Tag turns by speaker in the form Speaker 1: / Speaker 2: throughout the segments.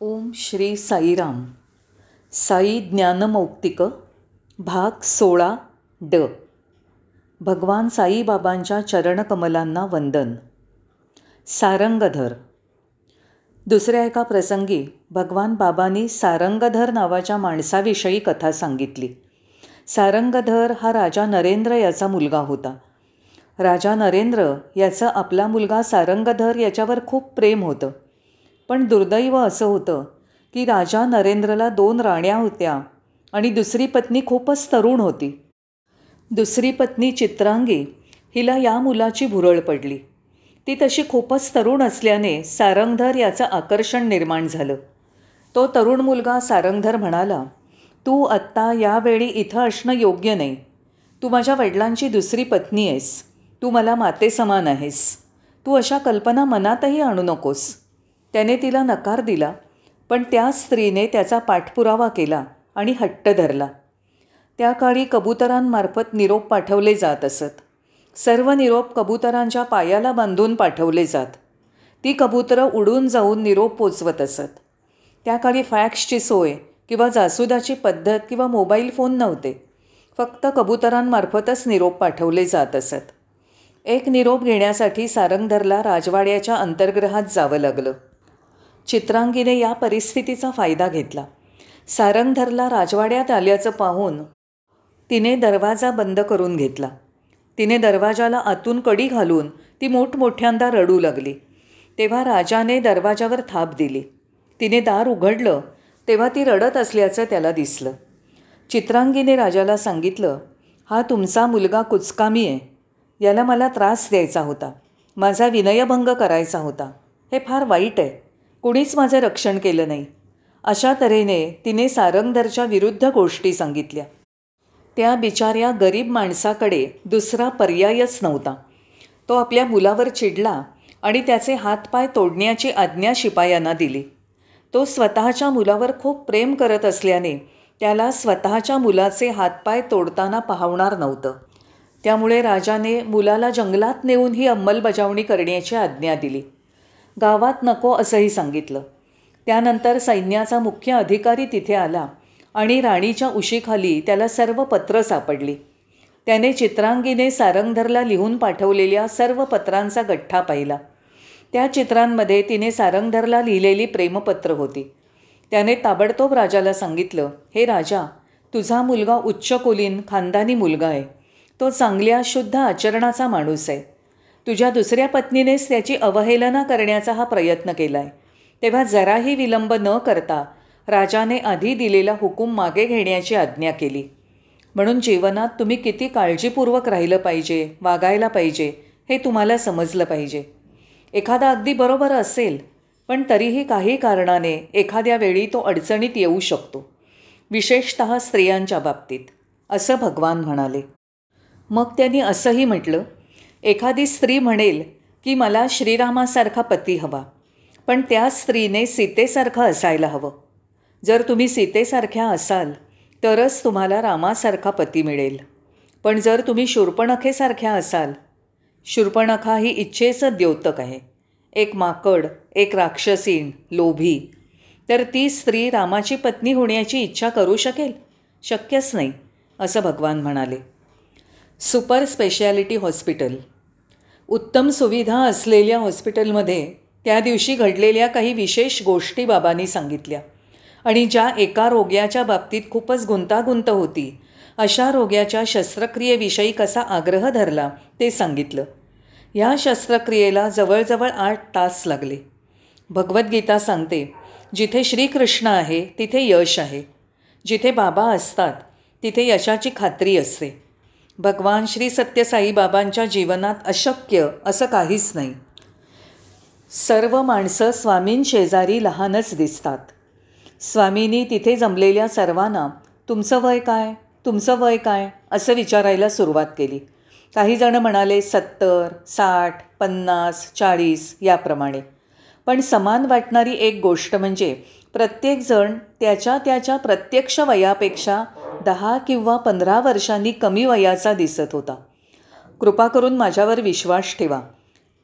Speaker 1: ओम श्री साईराम साई ज्ञानमौक्तिक भाग सोळा ड. भगवान साईबाबांच्या चरणकमलांना वंदन. सारंगधर. दुसऱ्या एका प्रसंगी भगवान बाबांनी सारंगधर नावाच्या माणसाविषयी कथा सांगितली. सारंगधर हा राजा नरेंद्र याचा मुलगा होता. राजा नरेंद्र याचं आपला मुलगा सारंगधर याच्यावर खूप प्रेम होतं. पण दुर्दैव असं होतं की राजा नरेंद्रला दोन राण्या होत्या आणि दुसरी पत्नी खूपच तरुण होती. दुसरी पत्नी चित्रांगी हिला या मुलाची भुरळ पडली. ती तशी खूपच तरुण असल्याने सारंगधर याचं आकर्षण निर्माण झालं. तो तरुण मुलगा सारंगधर म्हणाला तू आत्ता यावेळी इथं असणं योग्य नाही. तू माझ्या वडिलांची दुसरी पत्नी आहेस. तू मला माते समान आहेस. तू अशा कल्पना मनातही आणू नकोस. त्याने तिला नकार दिला पण त्या स्त्रीने त्याचा पाठपुरावा केला आणि हट्ट धरला. त्या काळी कबुतरांमार्फत निरोप पाठवले जात असत. सर्व निरोप कबुतरांच्या पायाला बांधून पाठवले जात. ती कबुतरं उडून जाऊन निरोप पोचवत असत. त्या काळी फॅक्सची सोय किंवा जासुदाची पद्धत किंवा मोबाईल फोन नव्हते. फक्त कबुतरांमार्फतच निरोप पाठवले जात असत. एक निरोप घेण्यासाठी सारंगधरला राजवाड्याच्या अंतर्ग्रहात जावं लागलं. चित्रांगीने या परिस्थितीचा फायदा घेतला. सारंगधरला राजवाड्यात आल्याचं पाहून तिने दरवाजा बंद करून घेतला. तिने दरवाजाला आतून कडी घालून ती मोठमोठ्यांदा रडू लागली. तेव्हा राजाने दरवाजावर थाप दिली. तिने दार उघडलं तेव्हा ती रडत असल्याचं त्याला दिसलं. चित्रांगीने राजाला सांगितलं हा तुमचा मुलगा कुचकामी आहे. याला मला त्रास द्यायचा होता. माझा विनयभंग करायचा होता. हे फार वाईट आहे. कुणीच माझं रक्षण केलं नाही. अशा तऱ्हेने तिने सारंगधरच्या विरुद्ध गोष्टी सांगितल्या. त्या बिचाऱ्या गरीब माणसाकडे दुसरा पर्यायच नव्हता. तो आपल्या मुलावर चिडला आणि त्याचे हातपाय तोडण्याची आज्ञा शिपायांना दिली. तो स्वतःच्या मुलावर खूप प्रेम करत असल्याने त्याला स्वतःच्या मुलाचे हातपाय तोडताना पाहवणार नव्हतं. त्यामुळे राजाने मुलाला जंगलात नेऊन ही अंमलबजावणी करण्याची आज्ञा दिली. गावात नको असंही सांगितलं. त्यानंतर सैन्याचा मुख्य अधिकारी तिथे आला आणि राणीच्या उशीखाली त्याला सर्व पत्र सापडली. त्याने चित्रांगीने सारंगधरला लिहून पाठवलेल्या सर्व पत्रांचा गठ्ठा पाहिला. त्या चित्रांमध्ये तिने सारंगधरला लिहिलेली प्रेमपत्र होती. त्याने ताबडतोब राजाला सांगितलं हे राजा तुझा मुलगा उच्चकुलीन खानदानी मुलगा आहे. तो चांगल्या शुद्ध आचरणाचा माणूस आहे. तुझ्या दुसऱ्या पत्नीनेच त्याची अवहेलना करण्याचा हा प्रयत्न केला आहे तेव्हा जराही विलंब न करता राजाने आधी दिलेला हुकूम मागे घेण्याची आज्ञा केली. म्हणून जीवनात तुम्ही किती काळजीपूर्वक राहिलं पाहिजे वागायला पाहिजे हे तुम्हाला समजलं पाहिजे. एखादा अगदी बरोबर असेल पण तरीही काही कारणाने एखाद्या वेळी तो अडचणीत येऊ शकतो. विशेषत स्त्रियांच्या बाबतीत असं भगवान म्हणाले. मग त्यांनी असंही म्हटलं एखादी स्त्री म्हणेल की मला श्रीरामासारखा पती हवा. पण त्या स्त्रीने सीतेसारखं असायला हवं. जर तुम्ही सीतेसारख्या असाल तरच तुम्हाला रामासारखा पती मिळेल. पण जर तुम्ही शूर्पणखेसारख्या असाल शूर्पणखा ही इच्छेचं द्योतक आहे. एक माकड एक राक्षसीण लोभी. तर ती स्त्री रामाची पत्नी होण्याची इच्छा करू शकेल? शक्यच नाही असं भगवान म्हणाले. Super speciality hospital. उत्तम सुविधा असलेल्या हॉस्पिटलमध्ये त्या दिवशी घडलेल्या काही विशेष गोष्टी बाबांनी सांगितल्या. आणि ज्या एका रोग्याच्या बाबतीत खूपच गुंतागुंत होती अशा रोग्याच्या शस्त्रक्रियेविषयी कसा आग्रह धरला ते सांगितलं. ह्या शस्त्रक्रियेला जवळजवळ आठ तास लागले. भगवद्गीता सांगते जिथे श्रीकृष्ण आहे तिथे यश आहे. जिथे बाबा असतात तिथे यशाची खात्री असते. भगवान श्री सत्यसाई बाबांच्या जीवनात अशक्य असं काहीच नाही. सर्व माणसं स्वामींशेजारी लहानच दिसतात. स्वामींनी तिथे जमलेल्या सर्वांना तुमचं वय काय? तुमचं वय काय? असं विचारायला सुरुवात केली. काही जणं म्हणाले सत्तर साठ पन्नास चाळीस याप्रमाणे. पण समान वाटणारी एक गोष्ट म्हणजे प्रत्येकजण त्याच्या त्याच्या प्रत्यक्ष वयापेक्षा दहा किंवा पंधरा वर्षांनी कमी वयाचा दिसत होता. कृपा करून माझ्यावर विश्वास ठेवा.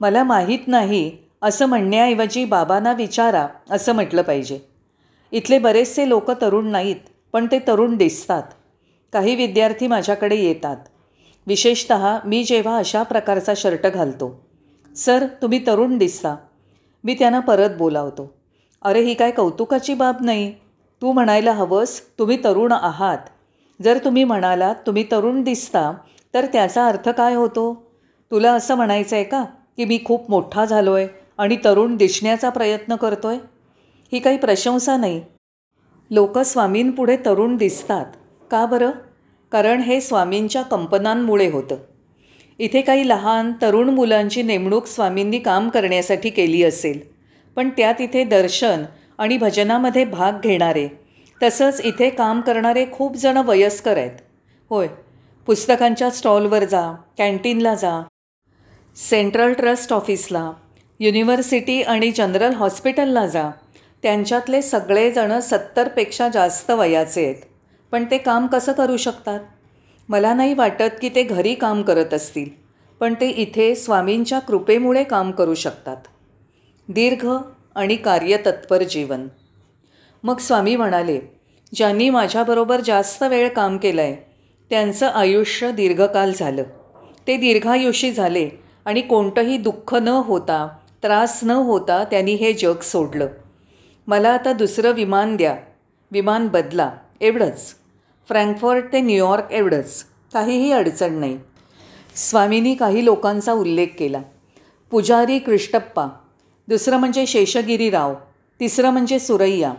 Speaker 1: मला माहीत नाही असं म्हणण्याऐवजी बाबांना विचारा असं म्हटलं पाहिजे. इथले बरेचसे लोक तरुण नाहीत पण ते तरुण दिसतात. काही विद्यार्थी माझ्याकडे येतात. विशेषत मी जेव्हा अशा प्रकारचा शर्ट घालतो. सर तुम्ही तरुण दिसता. मी त्यांना परत बोलावतो. अरे ही काय कौतुकाची बाब नाही. तू म्हणायला हवंस तुम्ही तरुण आहात. जर तुम्ही म्हणालात तुम्ही तरुण दिसता तर त्याचा अर्थ काय होतो? तुला असं म्हणायचं आहे का की मी खूप मोठा झालो आहे आणि तरुण दिसण्याचा प्रयत्न करतो आहे ही काही प्रशंसा नाही. लोक स्वामींपुढे तरुण दिसतात. का बरं? कारण हे स्वामींच्या कंपनांमुळे होतं. इथे काही लहान तरुण मुलांची नेमणूक स्वामींनी काम करण्यासाठी केली असेल. पण त्यात इथे दर्शन आणि भजनामध्ये भाग घेणारे तसंच इथे काम करणारे खूप जणं वयस्कर आहेत. होय. पुस्तकांच्या स्टॉलवर जा कॅन्टीनला जा सेंट्रल ट्रस्ट ऑफिसला युनिव्हर्सिटी आणि जनरल हॉस्पिटलला जा. त्यांच्यातले सगळेजणं सत्तरपेक्षा जास्त वयाचे आहेत. पण ते काम कसं करू शकतात? मला नाही वाटत की ते घरी काम करत असतील पण ते इथे स्वामींच्या कृपेमुळे काम करू शकतात. दीर्घ आणि कार्यतत्पर जीवन. मग स्वामी म्हणाले ज्यांनी माझ्याबरोबर जास्त वेळ काम केलं आहे त्यांचं आयुष्य दीर्घकाल झालं. ते दीर्घायुषी झाले आणि कोणतंही दुःख न होता त्रास न होता त्यांनी हे जग सोडलं. मला आता दुसरं विमान द्या. विमान बदला. एवढंच. फ्रँकफर्ट ते न्यूयॉर्क एवढंच. काहीही अडचण नाही. स्वामींनी काही लोकांचा उल्लेख केला. पुजारी कृष्टप्पा दुसरं म्हणजे शेषगिरीराव. तिसरं म्हणजे सुरैया.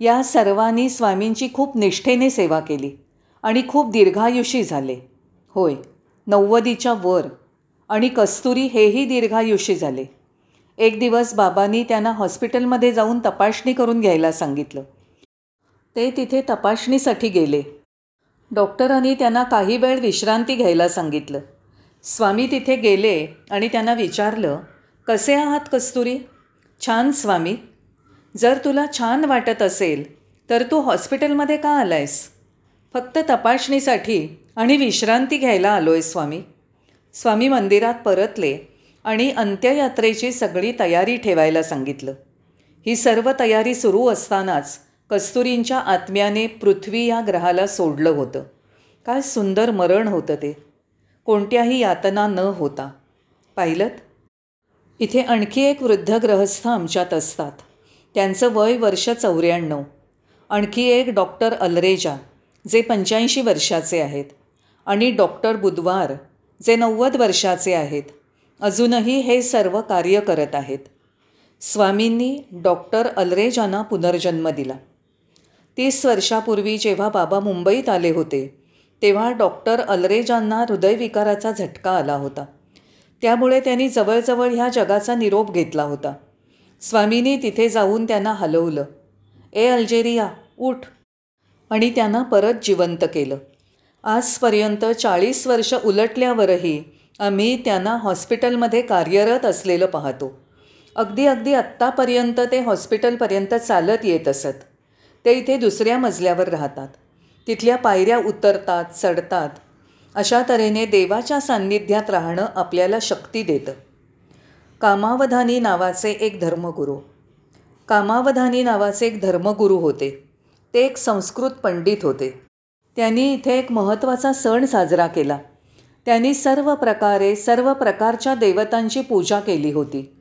Speaker 1: या सर्वांनी स्वामींची खूप निष्ठेने सेवा केली आणि खूप दीर्घायुषी झाले. होय नव्वदीच्या वर आणि कस्तुरी हेही दीर्घायुषी झाले. एक दिवस बाबांनी त्यांना हॉस्पिटलमध्ये जाऊन तपासणी करून घ्यायला सांगितलं. ते तिथे तपासणीसाठी गेले. डॉक्टरांनी त्यांना काही वेळ विश्रांती घ्यायला सांगितलं. स्वामी तिथे गेले आणि त्यांना विचारलं कसे आहात कस्तुरी? छान स्वामी. जर तुला छान वाटत असेल तर तू हॉस्पिटलमध्ये का आलायस? फक्त तपासणीसाठी आणि विश्रांती घ्यायला आलो आहे स्वामी. स्वामी मंदिरात परतले आणि अंत्ययात्रेची सगळी तयारी ठेवायला सांगितलं. ही सर्व तयारी सुरू असतानाच कस्तुरींच्या आत्म्याने पृथ्वी या ग्रहाला सोडलं होतं. काय सुंदर मरण होतं ते. कोणत्याही यातना न होता. पाहिलं इथे आणखी एक वृद्ध ग्रहस्थ आमच्यात असतात. त्यांचं वय वर्ष चौऱ्याण्णव. आणखी एक डॉक्टर अलरेजा जे पंच्याऐंशी वर्षाचे आहेत आणि डॉक्टर बुधवार जे नव्वद वर्षाचे आहेत अजूनही हे सर्व कार्य करत आहेत. स्वामींनी डॉक्टर अलरेजांना पुनर्जन्म दिला. तीस वर्षापूर्वी जेव्हा बाबा मुंबईत आले होते तेव्हा डॉक्टर अलरेजांना हृदयविकाराचा झटका आला होता. त्यामुळे त्यांनी जवळजवळ ह्या जगाचा निरोप घेतला होता. स्वामींनी तिथे जाऊन त्यांना हलवलं. ए अल्जेरिया उठ. आणि त्यांना परत जिवंत केलं. आजपर्यंत चाळीस वर्ष उलटल्यावरही आम्ही त्यांना हॉस्पिटलमध्ये कार्यरत असलेलं पाहतो. अगदी अगदी आत्तापर्यंत ते हॉस्पिटलपर्यंत चालत येत असत. ते इथे दुसऱ्या मजल्यावर राहतात. तिथल्या पायऱ्या उतरतात चढतात. अशा तऱ्हेने देवाच्या सान्निध्यात राहणं आपल्याला शक्ती देतं. कामावधानी नावाचे एक धर्मगुरू. कामावधानी नावाचे एक धर्मगुरू होते. ते एक संस्कृत पंडित होते. त्यांनी इथे एक महत्त्वाचा सण साजरा केला. त्यांनी सर्व प्रकारे सर्व प्रकारच्या देवतांची पूजा केली होती.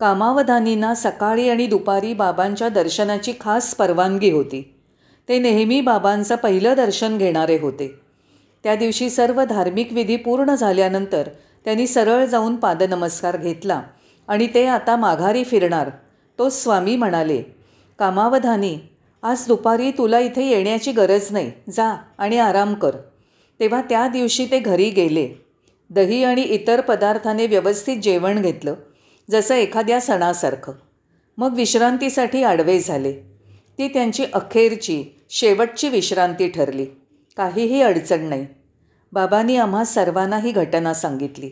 Speaker 1: कामावधानींना सकाळी आणि दुपारी बाबांच्या दर्शनाची खास परवानगी होती. ते नेहमी बाबांचं पहिलं दर्शन घेणारे होते. त्या दिवशी सर्व धार्मिक विधी पूर्ण झाल्यानंतर त्यांनी सरळ जाऊन पादनमस्कार घेतला आणि ते आता माघारी फिरणार. तो स्वामी म्हणाले कामावधानी आज दुपारी तुला इथे येण्याची गरज नाही. जा आणि आराम कर. तेव्हा त्या दिवशी ते घरी गेले. दही आणि इतर पदार्थाने व्यवस्थित जेवण घेतलं जसं एखाद्या सणासारखं. मग विश्रांतीसाठी आडवे झाले. ती त्यांची अखेरची शेवटची विश्रांती ठरली. काहीही अडचण नाही. बाबांनी आम्हा सर्वांना ही घटना सांगितली.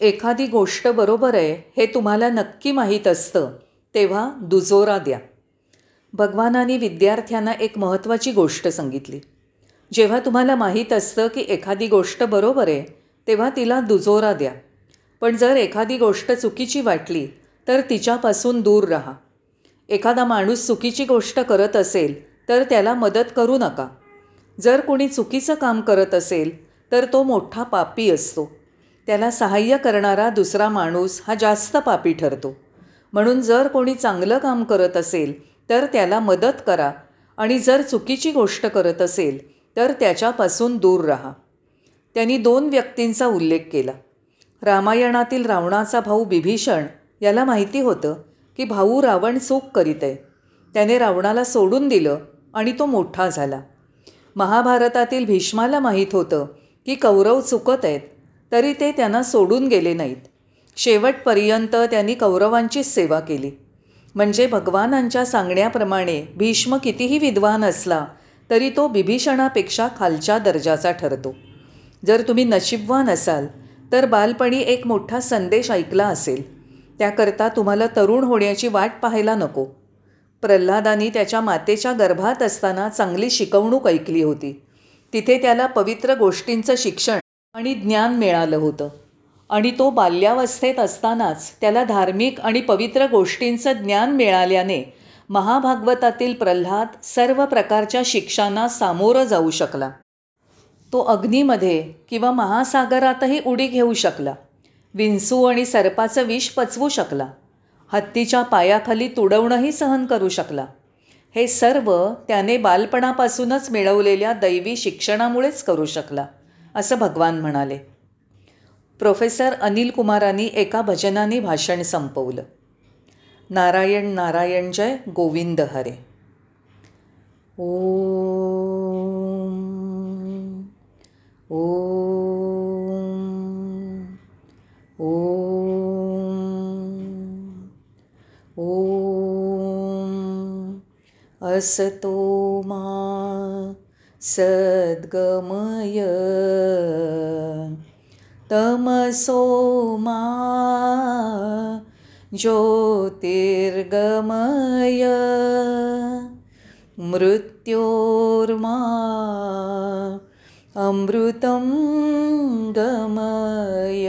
Speaker 1: एखादी गोष्ट बरोबर आहे हे तुम्हाला नक्की माहीत असतं तेव्हा दुजोरा द्या. भगवानाने विद्यार्थ्यांना एक महत्त्वाची गोष्ट सांगितली. जेव्हा तुम्हाला माहीत असतं की एखादी गोष्ट बरोबर आहे तेव्हा तिला दुजोरा द्या. पण जर एखादी गोष्ट चुकीची वाटली तर तिच्यापासून दूर राहा. एखादा माणूस चुकीची गोष्ट करत असेल तर त्याला मदत करू नका. जर कोणी चुकीचं काम करत असेल तर तो मोठा पापी असतो. त्याला सहाय्य करणारा दुसरा माणूस हा जास्त पापी ठरतो. म्हणून जर कोणी चांगलं काम करत असेल तर त्याला मदत करा आणि जर चुकीची गोष्ट करत असेल तर त्याच्यापासून दूर राहा. त्यांनी दोन व्यक्तींचा उल्लेख केला. रामायणातील रावणाचा भाऊ बिभीषण याला माहिती होतं की भाऊ रावण चूक करीत आहे त्याने रावणाला सोडून दिलं आणि तो मोठा झाला. महाभारतातील भीष्माला माहीत होतं की कौरव चुकत आहेत तरी ते त्यांना सोडून गेले नाहीत. शेवटपर्यंत त्यांनी कौरवांचीच सेवा केली. म्हणजे भगवानांच्या सांगण्याप्रमाणे भीष्म कितीही विद्वान असला तरी तो बिभीषणापेक्षा खालच्या दर्जाचा ठरतो. जर तुम्ही नशीबवान असाल तर बालपणी एक मोठा संदेश ऐकला असेल. त्याकरता तुम्हाला तरुण होण्याची वाट पाहायला नको. प्रल्हादानी त्याच्या मातेच्या गर्भात असताना चांगली शिकवणूक ऐकली होती. तिथे त्याला पवित्र गोष्टींचं शिक्षण आणि ज्ञान मिळालं होतं. आणि तो बाल्यावस्थेत असतानाच त्याला धार्मिक आणि पवित्र गोष्टींचं ज्ञान मिळाल्याने महाभागवतातील प्रल्हाद सर्व प्रकारच्या शिक्षांना सामोरं जाऊ शकला. तो अग्नीमध्ये किंवा महासागरातही उडी घेऊ शकला. विंचू आणि सर्पाचं विष पचवू शकला. हत्तीच्या पायाखाली तुडवणंही सहन करू शकला. हे सर्व त्याने बालपणापासूनच मिळवलेल्या दैवी शिक्षणामुळेच करू शकला असं भगवान म्हणाले. प्रोफेसर अनिल कुमारांनी एका भजनाने भाषण संपवलं. नारायण नारायण जय गोविंद हरे. ओ ओ ओ असतो मा सद्गमय। तमसो मा ज्योतिर्गमय। मृत्योर्मा अमृतं गमय